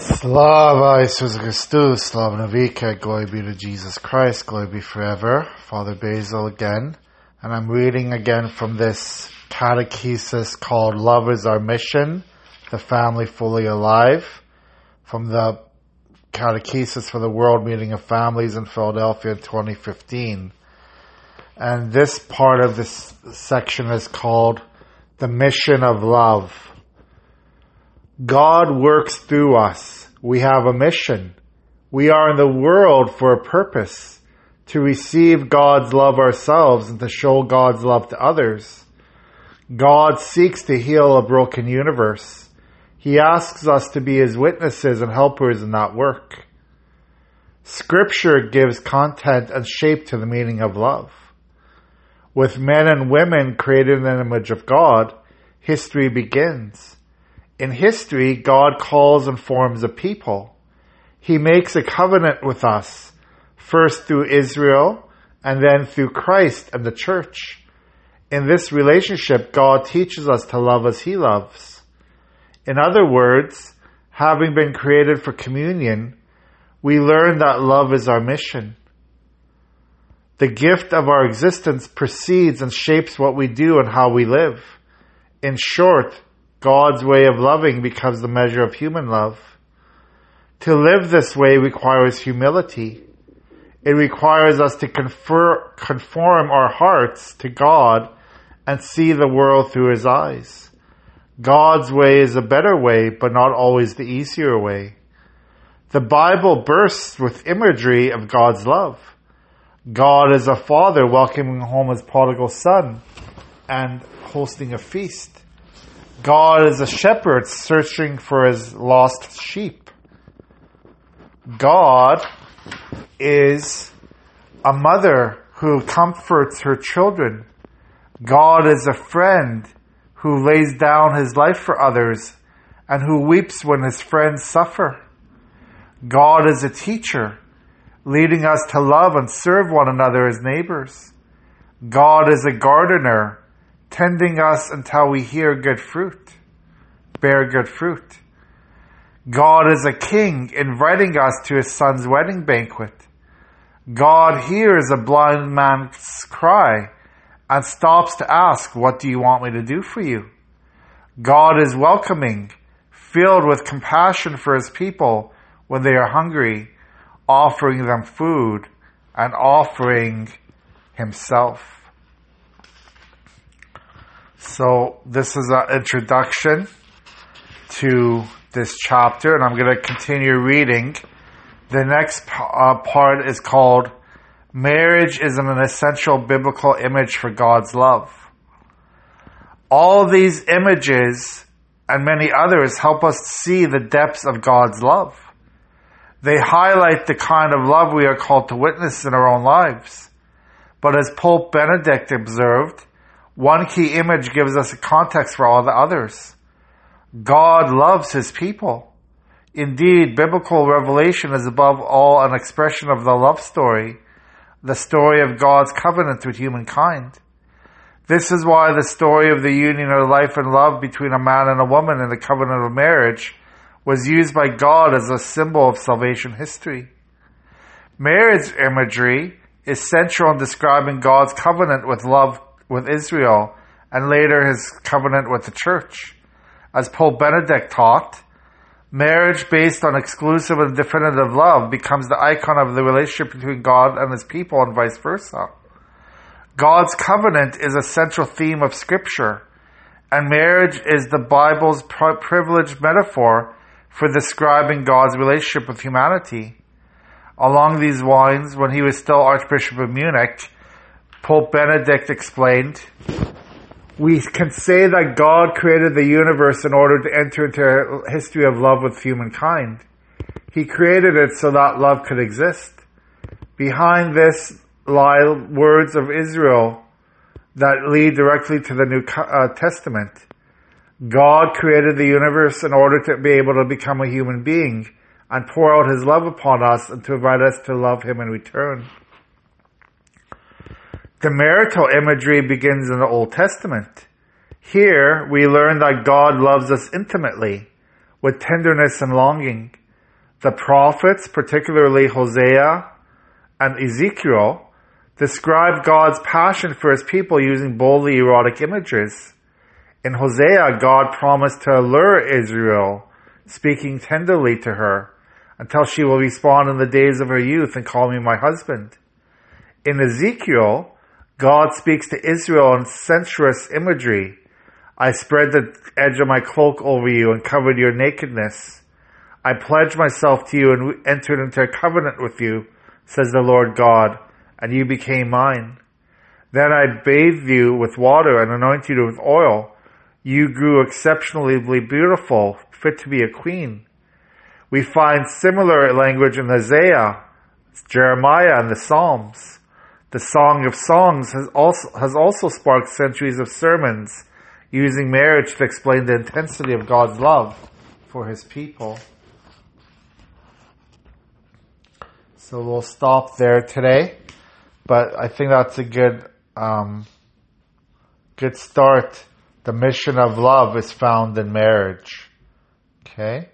Slava Jesus Christus, Slava Navika, glory be to Jesus Christ, glory be forever. Father Basil again, and I'm reading again from this catechesis called Love is Our Mission, the Family Fully Alive, from the Catechesis for the World Meeting of Families in Philadelphia in 2015. And this part of this section is called The Mission of Love. God works through us. We have a mission. We are in the world for a purpose to receive God's love ourselves and to show God's love to others. God seeks to heal a broken universe. He asks us to be his witnesses and helpers in that work. Scripture gives content and shape to the meaning of love. With men and women created in the image of God, history begins. In history, God calls and forms a people. He makes a covenant with us, first through Israel and then through Christ and the church. In this relationship, God teaches us to love as He loves. In other words, having been created for communion, we learn that love is our mission. The gift of our existence precedes and shapes what we do and how we live. In short, God's way of loving becomes the measure of human love. To live this way requires humility. It requires us to confer, conform our hearts to God and see the world through His eyes. God's way is a better way, but not always the easier way. The Bible bursts with imagery of God's love. God is a father welcoming home his prodigal son and hosting a feast. God is a shepherd searching for his lost sheep. God is a mother who comforts her children. God is a friend who lays down his life for others and who weeps when his friends suffer. God is a teacher, leading us to love and serve one another as neighbors. God is a gardener, tending us until we hear good fruit, bear good fruit. God is a king inviting us to his son's wedding banquet. God hears a blind man's cry and stops to ask, What do you want me to do for you? God is welcoming, filled with compassion for his people when they are hungry, offering them food and offering himself. So this is an introduction to this chapter, and I'm going to continue reading. The next uh, part is called Marriage is an essential biblical image for God's love. All these images and many others help us see the depths of God's love. They highlight the kind of love we are called to witness in our own lives. But as Pope Benedict observed, one key image gives us a context for all the others. God loves his people. Indeed, biblical revelation is above all an expression of the love story, the story of God's covenant with humankind. This is why the story of the union of life and love between a man and a woman in the covenant of marriage was used by God as a symbol of salvation history. Marriage imagery is central in describing God's covenant with love with Israel and later his covenant with the church. As Pope Benedict taught, marriage based on exclusive and definitive love becomes the icon of the relationship between God and his people and vice versa. God's covenant is a central theme of scripture, and marriage is the Bible's privileged metaphor for describing God's relationship with humanity. Along these lines, when he was still Archbishop of Munich, Pope Benedict explained, we can say that God created the universe in order to enter into a history of love with humankind. He created it so that love could exist. Behind this lie words of Israel that lead directly to the New uh, Testament. God created the universe in order to be able to become a human being and pour out his love upon us and to invite us to love him in return. The marital imagery begins in the Old Testament. Here we learn that God loves us intimately, with tenderness and longing. The prophets, particularly Hosea and Ezekiel, describe God's passion for his people using boldly erotic images. In Hosea, God promised to allure Israel, speaking tenderly to her, until she will respond in the days of her youth and call me my husband. In Ezekiel, God speaks to Israel in sensuous imagery. I spread the edge of my cloak over you and covered your nakedness. I pledged myself to you and entered into a covenant with you, says the Lord God, and you became mine. Then I bathed you with water and anointed you with oil. You grew exceptionally beautiful, fit to be a queen. We find similar language in Isaiah, Jeremiah, and the Psalms. The Song of Songs has also, has also sparked centuries of sermons using marriage to explain the intensity of God's love for his people. So we'll stop there today, but I think that's a good, um, good start. The mission of love is found in marriage. Okay?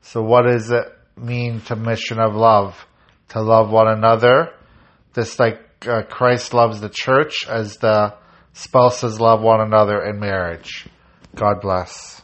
So what does it mean to mission of love? To love one another, just like uh, Christ loves the church as the spouses love one another in marriage. God bless.